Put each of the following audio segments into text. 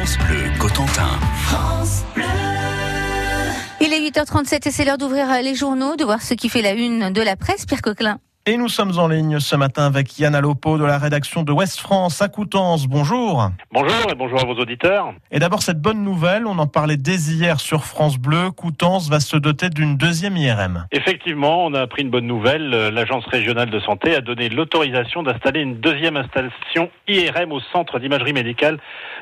France Bleu Cotentin. Il est 8h37 et c'est l'heure d'ouvrir les journaux, de voir ce qui fait la une de la presse. Pierre Coquelin. Et nous sommes en ligne ce matin avec Yann Alopo de la rédaction de Ouest France à Coutances. Bonjour. Bonjour et bonjour à vos auditeurs. Et d'abord cette bonne nouvelle, on en parlait dès hier sur France Bleu, Coutances va se doter d'une deuxième IRM. Effectivement, on a appris une bonne nouvelle. L'Agence régionale de santé a donné l'autorisation d'installer une deuxième installation IRM au centre d'imagerie médicale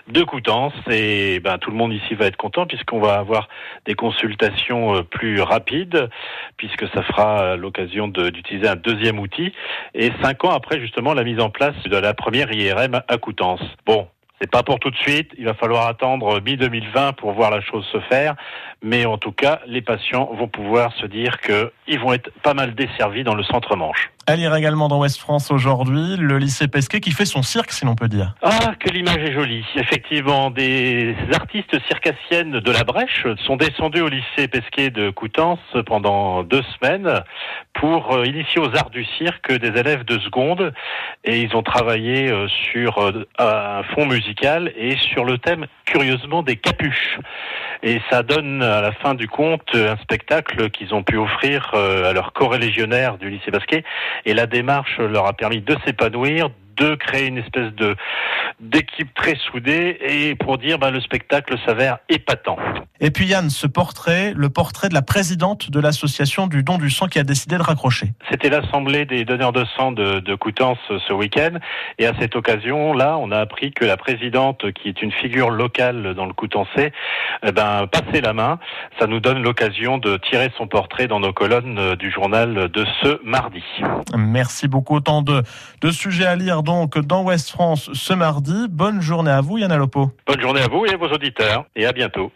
de Coutances. Et ben, tout le monde ici va être content puisqu'on va avoir des consultations euh, plus rapides, puisque ça fera l'occasion d'utiliser un deuxième et cinq ans après justement la mise en place de la première IRM à Coutances. Bon, c'est pas pour tout de suite. Il va falloir attendre mi-2020 pour voir la chose se faire. Mais en tout cas, les patients vont pouvoir se dire qu'ils vont être pas mal desservis dans le centre Manche. À lire également dans Ouest France aujourd'hui, le lycée Pesquet qui fait son cirque, si l'on peut dire. Ah, que l'image est jolie. Effectivement, des artistes circassiennes de la Brèche sont descendus au lycée Pesquet de Coutances pendant deux semaines pour euh, initier aux arts du cirque des élèves de seconde. Et ils ont travaillé euh, sur euh, un fond musical et sur le thème, curieusement, des capuches. Et ça donne à la fin du compte un spectacle qu'ils ont pu offrir à leurs corélégionnaires du lycée Basquet. Et la démarche leur a permis de s'épanouir, de créer une espèce de d'équipe très soudée et pour dire ben, le spectacle s'avère épatant. Et puis Yann, ce portrait, le portrait de la présidente de l'association du don du sang qui a décidé de raccrocher. C'était l'assemblée des donneurs de sang de, de Coutances ce week-end et à cette occasion-là, on a appris que la présidente, qui est une figure locale dans le Coutancais, eh ben, passait la main. Ça nous donne l'occasion de tirer son portrait dans nos colonnes du journal de ce mardi. Merci beaucoup. Autant de, de sujets à lire donc dans Ouest France ce mardi. Bonne journée à vous, Yann Alopo. Bonne journée à vous et à vos auditeurs et à bientôt.